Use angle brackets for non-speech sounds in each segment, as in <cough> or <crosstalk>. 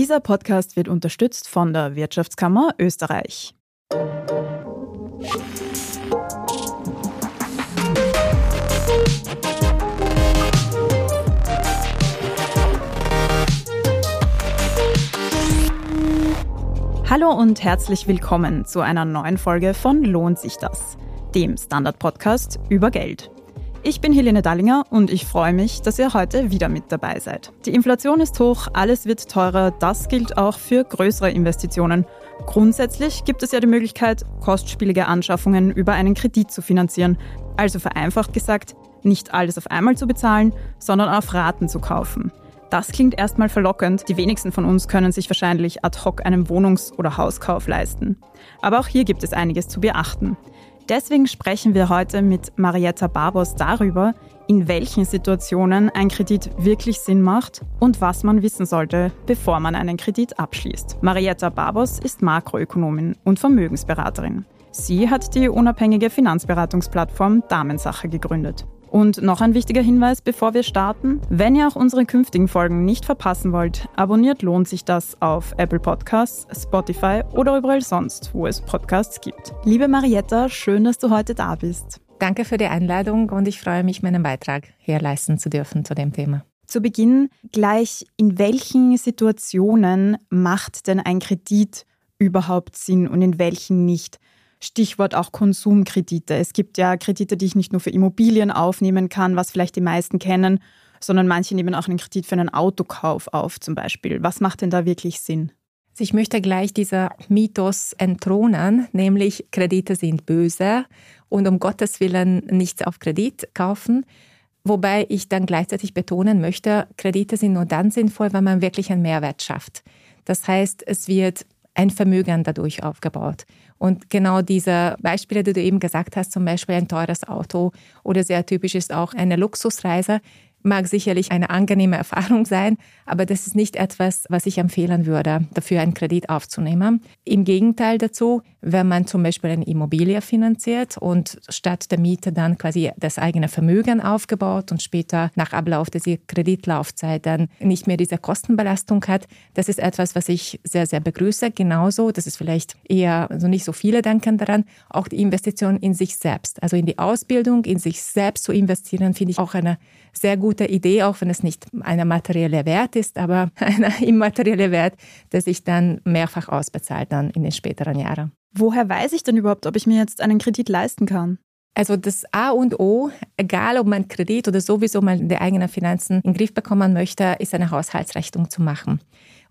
Dieser Podcast wird unterstützt von der Wirtschaftskammer Österreich. Hallo und herzlich willkommen zu einer neuen Folge von Lohnt sich das, dem Standard-Podcast über Geld. Ich bin Helene Dallinger und ich freue mich, dass ihr heute wieder mit dabei seid. Die Inflation ist hoch, alles wird teurer, das gilt auch für größere Investitionen. Grundsätzlich gibt es ja die Möglichkeit, kostspielige Anschaffungen über einen Kredit zu finanzieren. Also vereinfacht gesagt, nicht alles auf einmal zu bezahlen, sondern auf Raten zu kaufen. Das klingt erstmal verlockend. Die wenigsten von uns können sich wahrscheinlich ad hoc einen Wohnungs- oder Hauskauf leisten. Aber auch hier gibt es einiges zu beachten. Deswegen sprechen wir heute mit Marietta Barbos darüber, in welchen Situationen ein Kredit wirklich Sinn macht und was man wissen sollte, bevor man einen Kredit abschließt. Marietta Barbos ist Makroökonomin und Vermögensberaterin. Sie hat die unabhängige Finanzberatungsplattform Damensache gegründet. Und noch ein wichtiger Hinweis, bevor wir starten. Wenn ihr auch unsere künftigen Folgen nicht verpassen wollt, abonniert lohnt sich das auf Apple Podcasts, Spotify oder überall sonst, wo es Podcasts gibt. Liebe Marietta, schön, dass du heute da bist. Danke für die Einladung und ich freue mich, meinen Beitrag hier leisten zu dürfen zu dem Thema. Zu Beginn gleich, in welchen Situationen macht denn ein Kredit überhaupt Sinn und in welchen nicht? Stichwort auch Konsumkredite. Es gibt ja Kredite, die ich nicht nur für Immobilien aufnehmen kann, was vielleicht die meisten kennen, sondern manche nehmen auch einen Kredit für einen Autokauf auf zum Beispiel. Was macht denn da wirklich Sinn? Also ich möchte gleich dieser Mythos entthronen, nämlich Kredite sind böse und um Gottes Willen nichts auf Kredit kaufen. Wobei ich dann gleichzeitig betonen möchte, Kredite sind nur dann sinnvoll, wenn man wirklich einen Mehrwert schafft. Das heißt, es wird ein Vermögen dadurch aufgebaut. Und genau diese Beispiele, die du eben gesagt hast, zum Beispiel ein teures Auto oder sehr typisch ist auch eine Luxusreise, mag sicherlich eine angenehme Erfahrung sein, aber das ist nicht etwas, was ich empfehlen würde, dafür einen Kredit aufzunehmen. Im Gegenteil dazu, wenn man zum Beispiel eine Immobilie finanziert und statt der Miete dann quasi das eigene Vermögen aufgebaut und später nach Ablauf dieser Kreditlaufzeit dann nicht mehr diese Kostenbelastung hat, das ist etwas, was ich sehr, sehr begrüße. Genauso, das ist vielleicht eher, also nicht so viele denken daran, auch die Investition in sich selbst, also in die Ausbildung, in sich selbst zu investieren, finde ich auch eine sehr gute Idee, auch wenn es nicht eine materielle Wert ist, aber <laughs> ein immaterieller Wert, der sich dann mehrfach ausbezahlt dann in den späteren Jahren. Woher weiß ich denn überhaupt, ob ich mir jetzt einen Kredit leisten kann? Also das A und O, egal ob man Kredit oder sowieso mal die eigenen Finanzen in den Griff bekommen möchte, ist eine Haushaltsrechnung zu machen.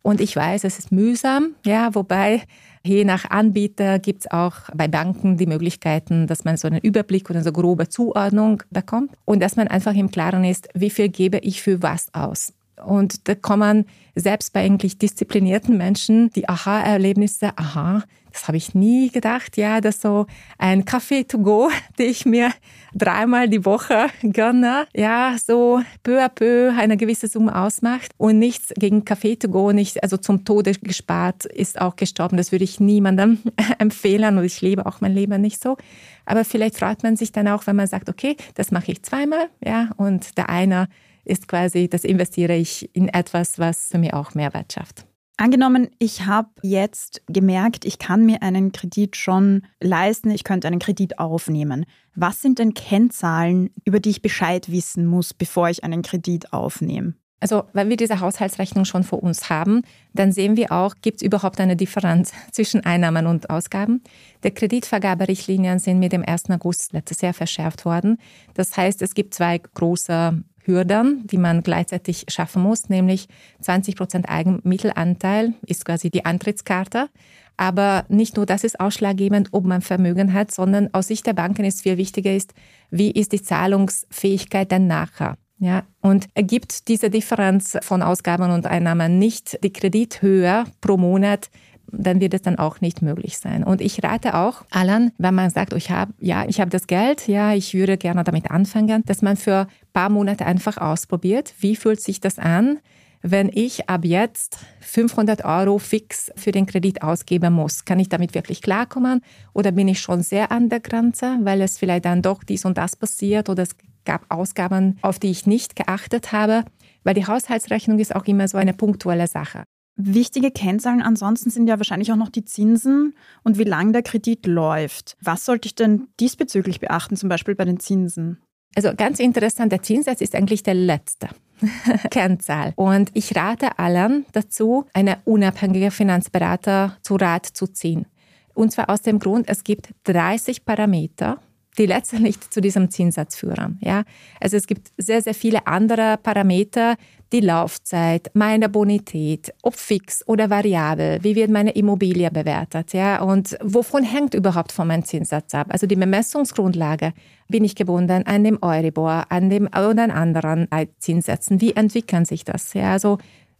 Und ich weiß, es ist mühsam, ja, wobei je nach Anbieter gibt es auch bei Banken die Möglichkeiten, dass man so einen Überblick oder so grobe Zuordnung bekommt und dass man einfach im Klaren ist, wie viel gebe ich für was aus. Und da kommen selbst bei eigentlich disziplinierten Menschen die Aha-Erlebnisse, aha, das habe ich nie gedacht, ja, dass so ein Kaffee to go, <laughs> den ich mir dreimal die Woche gönne, ja, so peu à peu eine gewisse Summe ausmacht und nichts gegen Kaffee to go, nicht, also zum Tode gespart, ist auch gestorben. Das würde ich niemandem <laughs> empfehlen und ich lebe auch mein Leben nicht so. Aber vielleicht freut man sich dann auch, wenn man sagt, okay, das mache ich zweimal, ja, und der eine ist quasi, das investiere ich in etwas, was für mich auch Mehrwert schafft. Angenommen, ich habe jetzt gemerkt, ich kann mir einen Kredit schon leisten, ich könnte einen Kredit aufnehmen. Was sind denn Kennzahlen, über die ich Bescheid wissen muss, bevor ich einen Kredit aufnehme? Also, wenn wir diese Haushaltsrechnung schon vor uns haben, dann sehen wir auch, gibt es überhaupt eine Differenz <laughs> zwischen Einnahmen und Ausgaben. Die Kreditvergaberichtlinien sind mit dem 1. August letztes Jahr verschärft worden. Das heißt, es gibt zwei große Hürden, die man gleichzeitig schaffen muss, nämlich 20 Prozent Eigenmittelanteil ist quasi die Antrittskarte. Aber nicht nur das ist ausschlaggebend, ob man Vermögen hat, sondern aus Sicht der Banken ist viel wichtiger ist, wie ist die Zahlungsfähigkeit dann nachher. Ja, und ergibt diese Differenz von Ausgaben und Einnahmen nicht die Kredithöhe pro Monat, dann wird es dann auch nicht möglich sein. Und ich rate auch allen, wenn man sagt, ich habe ja, ich habe das Geld, ja, ich würde gerne damit anfangen, dass man für ein paar Monate einfach ausprobiert, wie fühlt sich das an, wenn ich ab jetzt 500 Euro fix für den Kredit ausgeben muss. Kann ich damit wirklich klarkommen oder bin ich schon sehr an der Grenze, weil es vielleicht dann doch dies und das passiert oder es gab Ausgaben, auf die ich nicht geachtet habe, weil die Haushaltsrechnung ist auch immer so eine punktuelle Sache. Wichtige Kennzahlen ansonsten sind ja wahrscheinlich auch noch die Zinsen und wie lang der Kredit läuft. Was sollte ich denn diesbezüglich beachten, zum Beispiel bei den Zinsen? Also ganz interessant, der Zinssatz ist eigentlich der letzte. <laughs> Kennzahl. Und ich rate allen dazu, eine unabhängige Finanzberater zu Rat zu ziehen. Und zwar aus dem Grund, es gibt 30 Parameter, die letztendlich <laughs> zu diesem Zinssatz führen. Ja? Also es gibt sehr, sehr viele andere Parameter, die Laufzeit, meine Bonität, ob fix oder variabel, wie wird meine Immobilie bewertet, ja, und wovon hängt überhaupt von meinem Zinssatz ab? Also die Bemessungsgrundlage, bin ich gebunden an dem Euribor, an dem oder an anderen Zinssätzen, wie entwickeln sich das, ja, also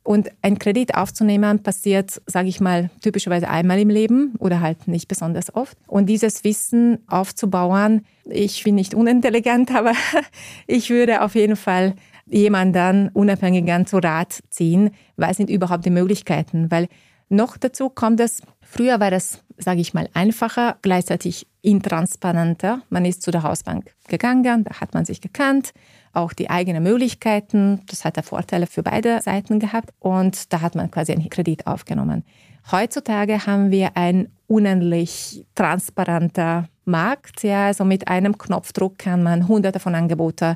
und ein Kredit aufzunehmen passiert, sage ich mal, typischerweise einmal im Leben oder halt nicht besonders oft. Und dieses Wissen aufzubauen, ich bin nicht unintelligent, <laughs> aber ich würde auf jeden Fall jemanden unabhängigen zu Rat ziehen, was sind überhaupt die Möglichkeiten, weil noch dazu kommt es, früher war das, sage ich mal, einfacher, gleichzeitig intransparenter. Man ist zu der Hausbank gegangen, da hat man sich gekannt, auch die eigenen Möglichkeiten, das hat Vorteile für beide Seiten gehabt. Und da hat man quasi einen Kredit aufgenommen. Heutzutage haben wir einen unendlich transparenter Markt, ja, also mit einem Knopfdruck kann man hunderte von Angeboten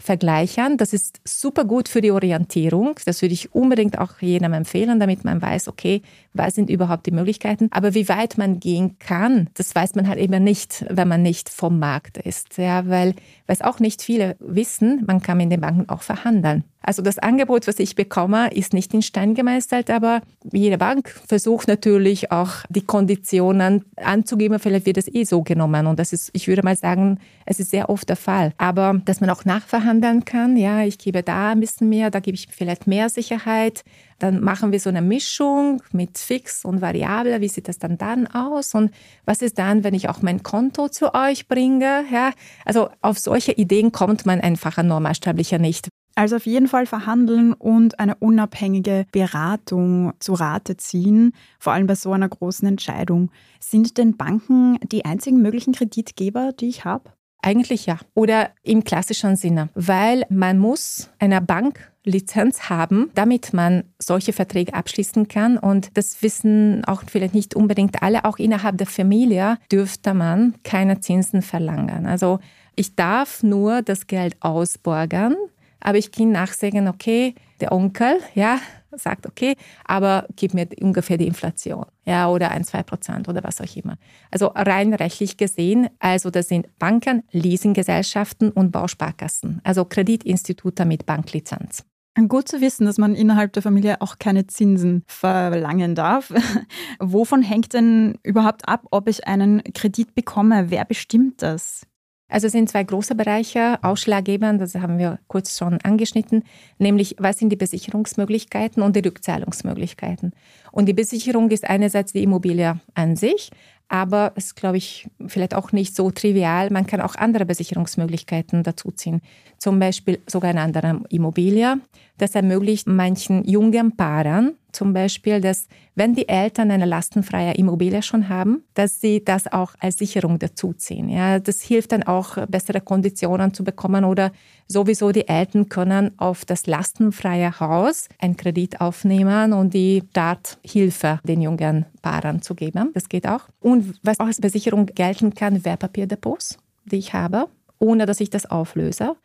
vergleichen. Das ist super gut für die Orientierung. Das würde ich unbedingt auch jedem empfehlen, damit man weiß, okay, was sind überhaupt die Möglichkeiten. Aber wie weit man gehen kann, das weiß man halt eben nicht, wenn man nicht vom Markt ist. Ja, weil, was auch nicht viele wissen, man kann in den Banken auch verhandeln. Also das Angebot, was ich bekomme, ist nicht in Stein gemeißelt, aber jede Bank versucht natürlich auch die Konditionen anzugeben. Vielleicht wird es eh so genommen und das ist, ich würde mal sagen, es ist sehr oft der Fall. Aber dass man auch nachverhandeln kann, ja, ich gebe da ein bisschen mehr, da gebe ich vielleicht mehr Sicherheit. Dann machen wir so eine Mischung mit Fix und Variable. Wie sieht das dann dann aus? Und was ist dann, wenn ich auch mein Konto zu euch bringe? Ja, also auf solche Ideen kommt man einfach ein Normalsterblicher nicht. Also auf jeden Fall verhandeln und eine unabhängige Beratung zu Rate ziehen, vor allem bei so einer großen Entscheidung. Sind denn Banken die einzigen möglichen Kreditgeber, die ich habe? Eigentlich ja. Oder im klassischen Sinne, weil man muss eine Banklizenz haben, damit man solche Verträge abschließen kann. Und das wissen auch vielleicht nicht unbedingt alle. Auch innerhalb der Familie dürfte man keine Zinsen verlangen. Also ich darf nur das Geld ausborgen, aber ich kann nachsagen, okay, der Onkel, ja, sagt, okay, aber gib mir ungefähr die Inflation, ja, oder ein, zwei Prozent oder was auch immer. Also rein rechtlich gesehen, also das sind Banken, Leasinggesellschaften und Bausparkassen, also Kreditinstitute mit Banklizenz. Gut zu wissen, dass man innerhalb der Familie auch keine Zinsen verlangen darf. <laughs> Wovon hängt denn überhaupt ab, ob ich einen Kredit bekomme? Wer bestimmt das? Also es sind zwei große Bereiche ausschlaggebend, das haben wir kurz schon angeschnitten, nämlich was sind die Besicherungsmöglichkeiten und die Rückzahlungsmöglichkeiten. Und die Besicherung ist einerseits die Immobilie an sich, aber es ist, glaube ich, vielleicht auch nicht so trivial. Man kann auch andere Besicherungsmöglichkeiten dazuziehen. Zum Beispiel sogar eine andere Immobilie. Das ermöglicht manchen jungen Paaren zum Beispiel, dass wenn die Eltern eine lastenfreie Immobilie schon haben, dass sie das auch als Sicherung dazuziehen. Ja, das hilft dann auch, bessere Konditionen zu bekommen oder sowieso die Eltern können auf das lastenfreie Haus einen Kredit aufnehmen und die Starthilfe den jungen Paaren zu geben. Das geht auch. Und was auch als Besicherung gelten kann, Wertpapierdepots, die ich habe, ohne dass ich das auflöse.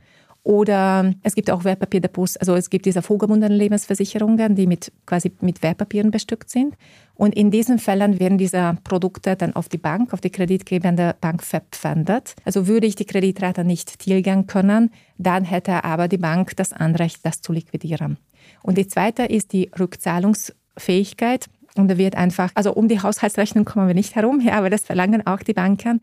Oder es gibt auch Wertpapierdepots, also es gibt diese vorgebundenen Lebensversicherungen, die mit, quasi mit Wertpapieren bestückt sind. Und in diesen Fällen werden diese Produkte dann auf die Bank, auf die kreditgebende Bank verpfändet. Also würde ich die Kreditrate nicht tilgen können, dann hätte aber die Bank das Anrecht, das zu liquidieren. Und die zweite ist die Rückzahlungsfähigkeit. Und da wird einfach, also um die Haushaltsrechnung kommen wir nicht herum, ja, aber das verlangen auch die Banken.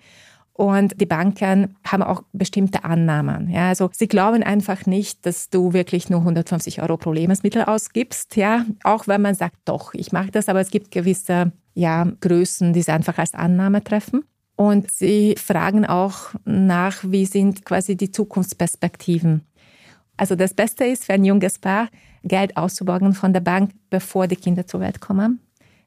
Und die Banken haben auch bestimmte Annahmen. Ja, also sie glauben einfach nicht, dass du wirklich nur 150 Euro pro Lebensmittel ausgibst. Ja, auch wenn man sagt, doch, ich mache das, aber es gibt gewisse ja, Größen, die sie einfach als Annahme treffen. Und sie fragen auch nach, wie sind quasi die Zukunftsperspektiven. Also das Beste ist für ein junges Paar, Geld auszuborgen von der Bank, bevor die Kinder zur Welt kommen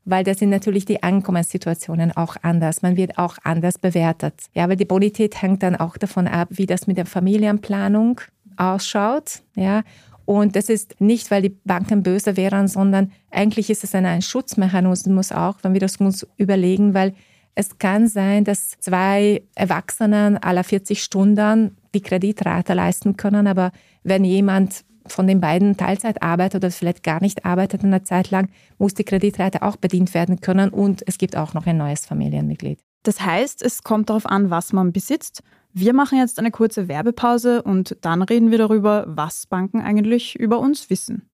weil da sind natürlich die Einkommenssituationen auch anders. Man wird auch anders bewertet. Ja, weil die Bonität hängt dann auch davon ab, wie das mit der Familienplanung ausschaut. Ja, Und das ist nicht, weil die Banken böse wären, sondern eigentlich ist es ein, Schutzmechanismus auch, wenn wir das uns überlegen, weil es kann sein, dass zwei Erwachsenen aller 40 Stunden die Kreditrate leisten können, aber wenn jemand von den beiden Teilzeit arbeitet oder vielleicht gar nicht arbeitet eine Zeit lang, muss die Kreditrate auch bedient werden können und es gibt auch noch ein neues Familienmitglied. Das heißt, es kommt darauf an, was man besitzt. Wir machen jetzt eine kurze Werbepause und dann reden wir darüber, was Banken eigentlich über uns wissen.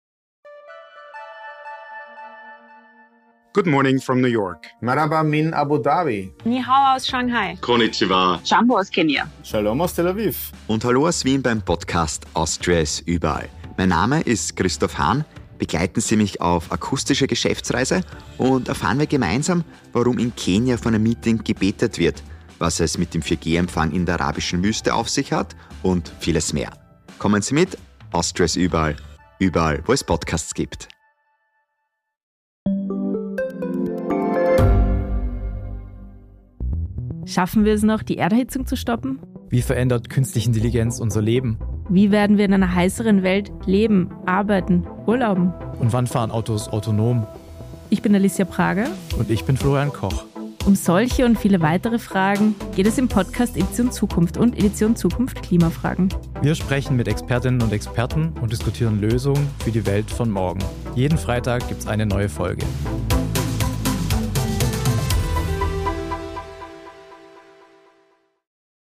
Good morning from New York. Marhaba min Abu Dhabi. Ni hao aus Shanghai. Konnichiwa. Jambo aus Kenia. Shalom aus Tel Aviv. Und hallo aus Wien beim Podcast Austria ist überall. Mein Name ist Christoph Hahn. Begleiten Sie mich auf akustische Geschäftsreise und erfahren wir gemeinsam, warum in Kenia von einem Meeting gebetet wird, was es mit dem 4G-Empfang in der arabischen Wüste auf sich hat und vieles mehr. Kommen Sie mit, Austria ist überall. Überall, wo es Podcasts gibt. Schaffen wir es noch, die Erderhitzung zu stoppen? Wie verändert künstliche Intelligenz unser Leben? Wie werden wir in einer heißeren Welt leben, arbeiten, urlauben? Und wann fahren Autos autonom? Ich bin Alicia Prager. Und ich bin Florian Koch. Um solche und viele weitere Fragen geht es im Podcast Edition Zukunft und Edition Zukunft Klimafragen. Wir sprechen mit Expertinnen und Experten und diskutieren Lösungen für die Welt von morgen. Jeden Freitag gibt es eine neue Folge.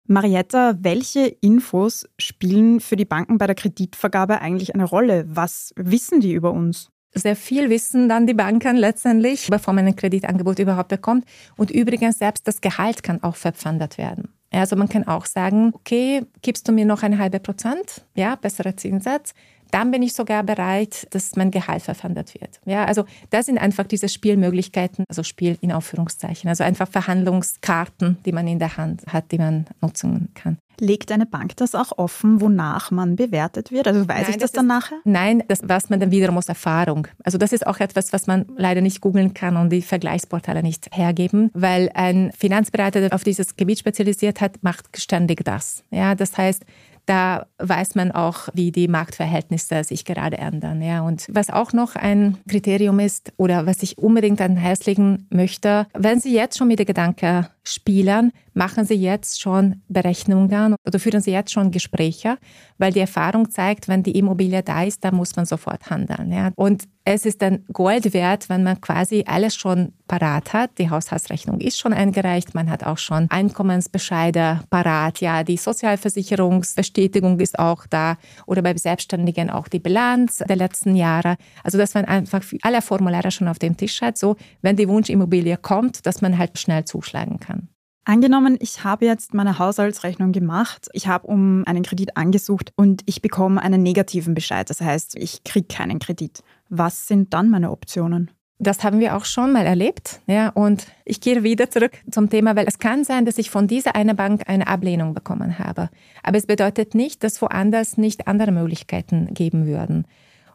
Marietta, welche Infos spielen für die Banken bei der Kreditvergabe eigentlich eine Rolle? Was wissen die über uns? Sehr viel wissen dann die Banken letztendlich, bevor man ein Kreditangebot überhaupt bekommt. Und übrigens, selbst das Gehalt kann auch verpfändet werden. Also man kann auch sagen, okay, gibst du mir noch eine halbe Prozent, ja, besserer Zinssatz, dann bin ich sogar bereit, dass mein Gehalt verpfändet wird. Ja, also das sind einfach diese Spielmöglichkeiten, also Spiel in Aufführungszeichen, also einfach Verhandlungskarten, die man in der Hand hat, die man nutzen kann. Legt eine Bank das auch offen, wonach man bewertet wird? Also weiß Nein, ich das, das dann ist, nachher? Nein, das weiß man dann wiederum aus Erfahrung. Also das ist auch etwas, was man leider nicht googeln kann und die Vergleichsportale nicht hergeben, weil ein Finanzberater, der auf dieses Gebiet spezialisiert hat, macht ständig das. Ja, das heißt, da weiß man auch, wie die Marktverhältnisse sich gerade ändern. Ja. Und was auch noch ein Kriterium ist oder was ich unbedingt an Herz legen möchte, wenn Sie jetzt schon mit dem Gedanken spielen, machen Sie jetzt schon Berechnungen oder führen Sie jetzt schon Gespräche, weil die Erfahrung zeigt, wenn die Immobilie da ist, dann muss man sofort handeln. Ja. Und es ist dann Gold wert, wenn man quasi alles schon parat hat. Die Haushaltsrechnung ist schon eingereicht, man hat auch schon Einkommensbescheide parat. Ja, die Sozialversicherungsbestätigung ist auch da oder beim Selbstständigen auch die Bilanz der letzten Jahre. Also dass man einfach alle Formulare schon auf dem Tisch hat, so wenn die Wunschimmobilie kommt, dass man halt schnell zuschlagen kann. Angenommen, ich habe jetzt meine Haushaltsrechnung gemacht, ich habe um einen Kredit angesucht und ich bekomme einen negativen Bescheid. Das heißt, ich kriege keinen Kredit. Was sind dann meine Optionen? Das haben wir auch schon mal erlebt. Ja, und ich gehe wieder zurück zum Thema, weil es kann sein, dass ich von dieser einen Bank eine Ablehnung bekommen habe. Aber es bedeutet nicht, dass woanders nicht andere Möglichkeiten geben würden.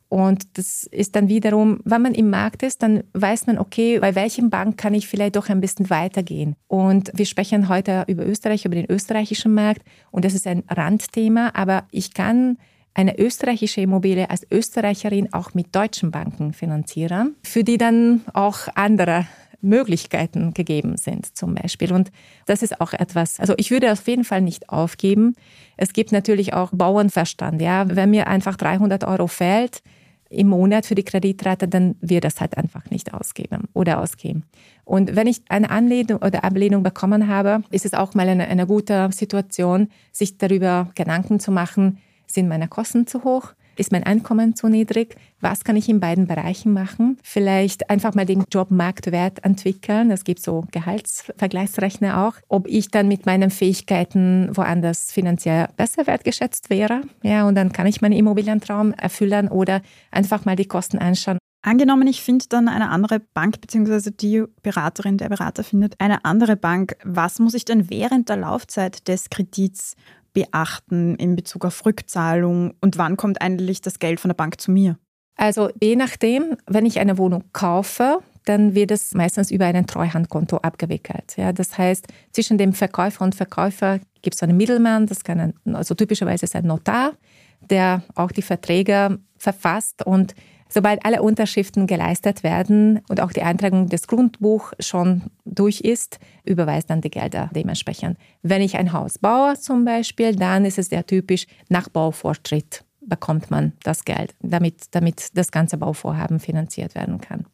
Und das ist dann wiederum, wenn man im Markt ist, dann weiß man, okay, bei welchem Bank kann ich vielleicht doch ein bisschen weitergehen. Und wir sprechen heute über Österreich, über den österreichischen Markt. Und das ist ein Randthema, aber ich kann eine österreichische Immobilie als Österreicherin auch mit deutschen Banken finanzieren, für die dann auch andere Möglichkeiten gegeben sind zum Beispiel. Und das ist auch etwas, also ich würde auf jeden Fall nicht aufgeben. Es gibt natürlich auch Bauernverstand. Ja, wenn mir einfach 300 Euro fällt, im Monat für die Kreditrate, dann wird das halt einfach nicht ausgeben oder ausgeben. Und wenn ich eine Anlehnung oder Ablehnung bekommen habe, ist es auch mal eine, eine gute Situation, sich darüber Gedanken zu machen, sind meine Kosten zu hoch? Ist mein Einkommen zu niedrig? Was kann ich in beiden Bereichen machen? Vielleicht einfach mal den Jobmarktwert entwickeln. Es gibt so Gehaltsvergleichsrechner auch. Ob ich dann mit meinen Fähigkeiten woanders finanziell besser wertgeschätzt wäre. Ja, und dann kann ich meinen Immobilientraum erfüllen oder einfach mal die Kosten anschauen. Angenommen, ich finde dann eine andere Bank, beziehungsweise die Beraterin, der Berater findet eine andere Bank. Was muss ich denn während der Laufzeit des Kredits beachten in Bezug auf Rückzahlung und wann kommt eigentlich das Geld von der Bank zu mir? Also je nachdem, wenn ich eine Wohnung kaufe, dann wird es meistens über ein Treuhandkonto abgewickelt. Ja, das heißt, zwischen dem Verkäufer und Verkäufer gibt es einen Mittelmann, das kann ein, also typischerweise ist ein Notar, der auch die Verträge verfasst und Sobald alle Unterschriften geleistet werden und auch die Eintragung des Grundbuchs schon durch ist, überweist dann die Gelder dementsprechend. Wenn ich ein Haus baue zum Beispiel, dann ist es sehr typisch, nach Baufortschritt bekommt man das Geld, damit, damit das ganze Bauvorhaben finanziert werden kann.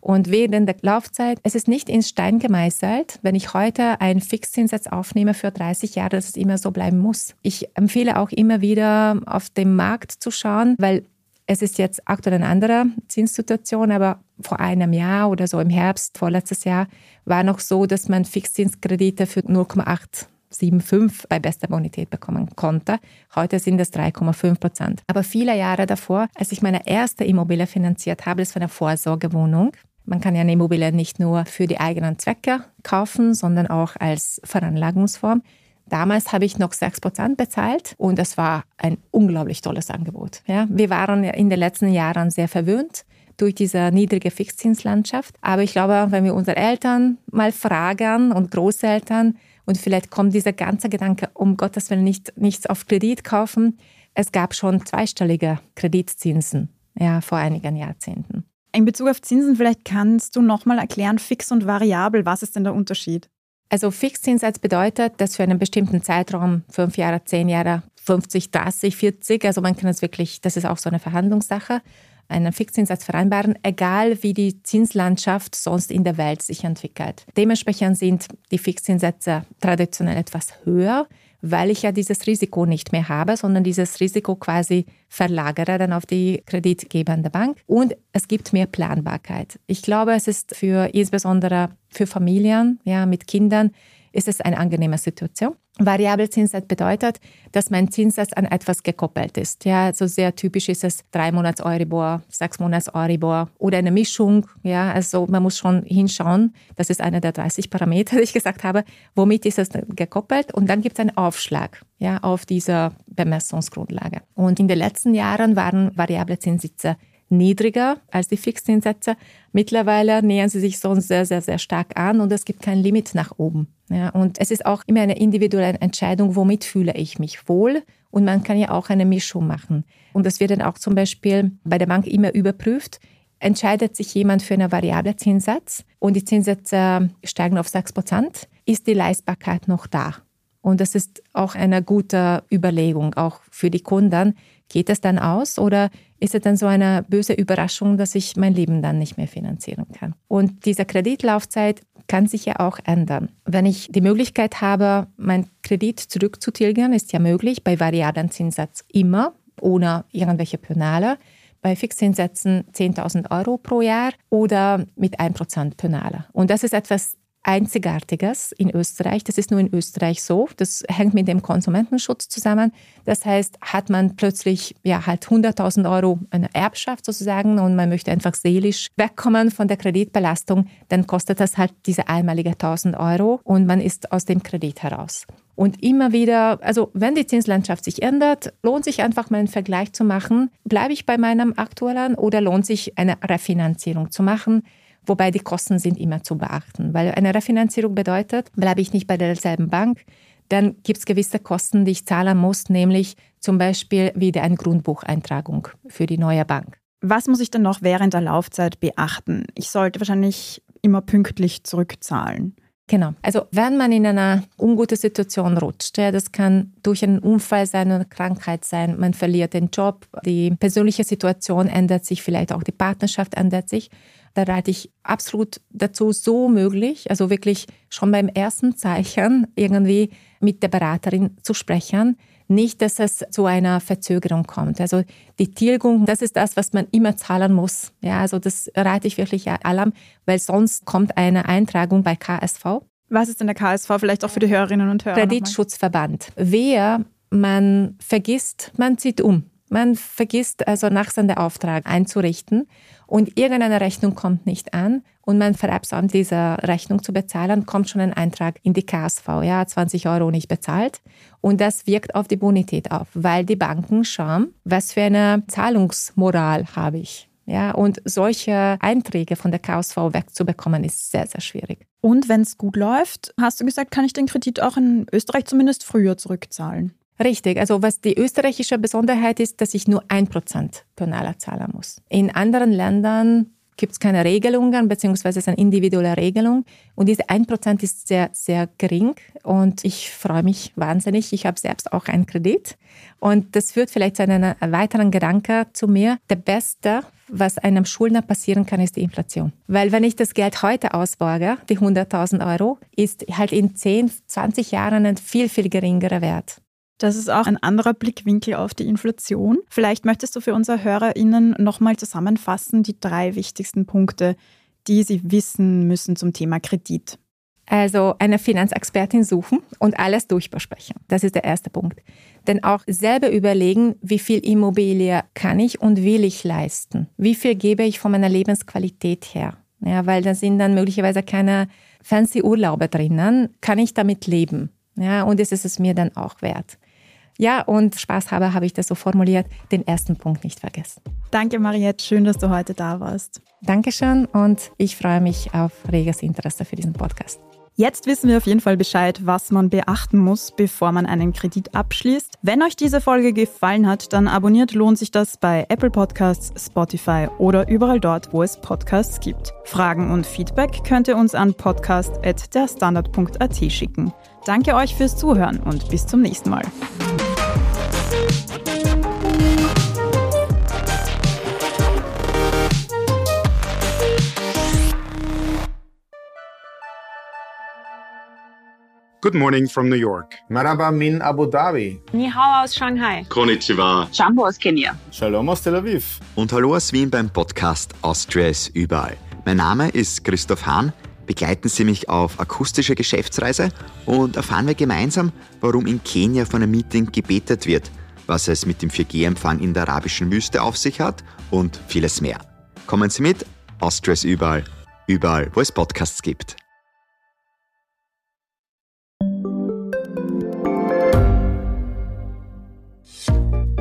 Und während der Laufzeit, es ist nicht in Stein gemeißelt, wenn ich heute einen Fixzinssatz aufnehme für 30 Jahre, dass es immer so bleiben muss. Ich empfehle auch immer wieder auf den Markt zu schauen, weil es ist jetzt aktuell eine andere Zinssituation, aber vor einem Jahr oder so im Herbst, vorletztes Jahr, war noch so, dass man Fixzinskredite für 0,875 bei bester Bonität bekommen konnte. Heute sind es 3,5 Prozent. Aber viele Jahre davor, als ich meine erste Immobilie finanziert habe, das war eine Vorsorgewohnung. Man kann ja eine Immobilie nicht nur für die eigenen Zwecke kaufen, sondern auch als Veranlagungsform. Damals habe ich noch 6% bezahlt und das war ein unglaublich tolles Angebot. Ja, wir waren in den letzten Jahren sehr verwöhnt durch diese niedrige Fixzinslandschaft. Aber ich glaube, wenn wir unsere Eltern mal fragen und Großeltern und vielleicht kommt dieser ganze Gedanke, um Gottes Willen nicht, nichts auf Kredit kaufen. Es gab schon zweistellige Kreditzinsen ja, vor einigen Jahrzehnten. In Bezug auf Zinsen, vielleicht kannst du nochmal erklären, fix und variabel, was ist denn der Unterschied? Also Fixzinssatz bedeutet, dass für einen bestimmten Zeitraum, fünf Jahre, zehn Jahre, 50, 30, 40, also man kann es wirklich, das ist auch so eine Verhandlungssache, einen Fixzinssatz vereinbaren, egal wie die Zinslandschaft sonst in der Welt sich entwickelt. Dementsprechend sind die Fixzinssätze traditionell etwas höher weil ich ja dieses Risiko nicht mehr habe, sondern dieses Risiko quasi verlagere dann auf die kreditgebende Bank. Und es gibt mehr Planbarkeit. Ich glaube, es ist für insbesondere für Familien ja, mit Kindern ist es eine angenehme Situation. Variabelzinssatz bedeutet, dass mein Zinssatz an etwas gekoppelt ist. Ja, also sehr typisch ist es drei Monats Euribor, sechs Monats Euribor oder eine Mischung. Ja, also man muss schon hinschauen. Das ist einer der 30 Parameter, <laughs> die ich gesagt habe. Womit ist es gekoppelt? Und dann gibt es einen Aufschlag ja, auf dieser Bemessungsgrundlage. Und in den letzten Jahren waren variable Zinssätze niedriger als die Fixzinssätze. Mittlerweile nähern sie sich sonst sehr, sehr, sehr stark an und es gibt kein Limit nach oben. Ja, und es ist auch immer eine individuelle Entscheidung, womit fühle ich mich wohl. Und man kann ja auch eine Mischung machen. Und das wird dann auch zum Beispiel bei der Bank immer überprüft. Entscheidet sich jemand für einen variablen Zinssatz und die Zinssätze steigen auf 6 Prozent, ist die Leistbarkeit noch da? Und das ist auch eine gute Überlegung, auch für die Kunden. Geht es dann aus oder ist es dann so eine böse Überraschung, dass ich mein Leben dann nicht mehr finanzieren kann? Und diese Kreditlaufzeit kann sich ja auch ändern. Wenn ich die Möglichkeit habe, meinen Kredit zurückzutilgern, ist ja möglich, bei variablen Zinssatz immer, ohne irgendwelche Penale bei Fixzinssätzen 10.000 Euro pro Jahr oder mit 1% Penale. Und das ist etwas Einzigartiges in Österreich. Das ist nur in Österreich so. Das hängt mit dem Konsumentenschutz zusammen. Das heißt, hat man plötzlich ja halt 100.000 Euro eine Erbschaft sozusagen und man möchte einfach seelisch wegkommen von der Kreditbelastung, dann kostet das halt diese einmalige 1.000 Euro und man ist aus dem Kredit heraus. Und immer wieder, also wenn die Zinslandschaft sich ändert, lohnt sich einfach mal einen Vergleich zu machen. Bleibe ich bei meinem aktuellen oder lohnt sich eine Refinanzierung zu machen? Wobei die Kosten sind immer zu beachten, weil eine Refinanzierung bedeutet, bleibe ich nicht bei derselben Bank, dann gibt es gewisse Kosten, die ich zahlen muss, nämlich zum Beispiel wieder eine Grundbucheintragung für die neue Bank. Was muss ich denn noch während der Laufzeit beachten? Ich sollte wahrscheinlich immer pünktlich zurückzahlen. Genau. Also wenn man in einer unguten Situation rutscht, ja, das kann durch einen Unfall sein, eine Krankheit sein, man verliert den Job, die persönliche Situation ändert sich, vielleicht auch die Partnerschaft ändert sich, da rate ich absolut dazu, so möglich, also wirklich schon beim ersten Zeichen irgendwie mit der Beraterin zu sprechen. Nicht, dass es zu einer Verzögerung kommt. Also die Tilgung, das ist das, was man immer zahlen muss. Ja, also das rate ich wirklich allem, weil sonst kommt eine Eintragung bei KSV. Was ist denn der KSV? Vielleicht auch für die Hörerinnen und Hörer. Kreditschutzverband. Wer man vergisst, man zieht um. Man vergisst also Nachsendeauftrag einzurichten und irgendeine Rechnung kommt nicht an und man verabsäumt diese Rechnung zu bezahlen, kommt schon ein Eintrag in die KSV, ja, 20 Euro nicht bezahlt. Und das wirkt auf die Bonität auf, weil die Banken schauen, was für eine Zahlungsmoral habe ich. Ja, und solche Einträge von der KSV wegzubekommen, ist sehr, sehr schwierig. Und wenn es gut läuft, hast du gesagt, kann ich den Kredit auch in Österreich zumindest früher zurückzahlen? Richtig, also was die österreichische Besonderheit ist, dass ich nur ein Prozent Penala zahlen muss. In anderen Ländern gibt es keine Regelungen, beziehungsweise es ist eine individuelle Regelung. Und diese 1% ist sehr, sehr gering. Und ich freue mich wahnsinnig. Ich habe selbst auch einen Kredit. Und das führt vielleicht zu einem weiteren Gedanke zu mir. Der Beste, was einem Schuldner passieren kann, ist die Inflation. Weil wenn ich das Geld heute ausborge, die 100.000 Euro, ist halt in 10, 20 Jahren ein viel, viel geringerer Wert. Das ist auch ein anderer Blickwinkel auf die Inflation. Vielleicht möchtest du für unsere HörerInnen nochmal zusammenfassen die drei wichtigsten Punkte, die sie wissen müssen zum Thema Kredit. Also eine Finanzexpertin suchen und alles durchbesprechen. Das ist der erste Punkt. Denn auch selber überlegen, wie viel Immobilie kann ich und will ich leisten? Wie viel gebe ich von meiner Lebensqualität her? Ja, weil da sind dann möglicherweise keine fancy Urlaube drinnen. Kann ich damit leben? Ja, und ist es mir dann auch wert? Ja, und Spaß habe, habe ich das so formuliert, den ersten Punkt nicht vergessen. Danke, Mariette. Schön, dass du heute da warst. Dankeschön und ich freue mich auf reges Interesse für diesen Podcast. Jetzt wissen wir auf jeden Fall Bescheid, was man beachten muss, bevor man einen Kredit abschließt. Wenn euch diese Folge gefallen hat, dann abonniert lohnt sich das bei Apple Podcasts, Spotify oder überall dort, wo es Podcasts gibt. Fragen und Feedback könnt ihr uns an podcast.derstandard.at schicken. Danke euch fürs Zuhören und bis zum nächsten Mal. Good morning from New York. Marhaba min Abu Dhabi. Ni hao aus Shanghai. Konnichiwa. Jumbo aus Kenia. Shalom aus Tel Aviv. Und hallo aus Wien beim Podcast Austria ist überall. Mein Name ist Christoph Hahn. Begleiten Sie mich auf akustische Geschäftsreise und erfahren wir gemeinsam, warum in Kenia von einem Meeting gebetet wird, was es mit dem 4G-Empfang in der arabischen Wüste auf sich hat und vieles mehr. Kommen Sie mit, Austria ist überall. Überall, wo es Podcasts gibt.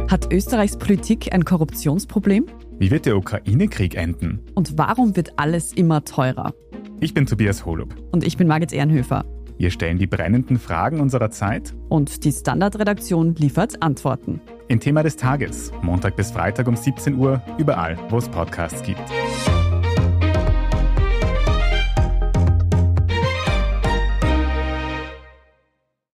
Hat Österreichs Politik ein Korruptionsproblem? Wie wird der Ukraine-Krieg enden? Und warum wird alles immer teurer? Ich bin Tobias Holub. Und ich bin Margit Ehrenhöfer. Wir stellen die brennenden Fragen unserer Zeit. Und die Standardredaktion liefert Antworten. Im Thema des Tages, Montag bis Freitag um 17 Uhr, überall, wo es Podcasts gibt.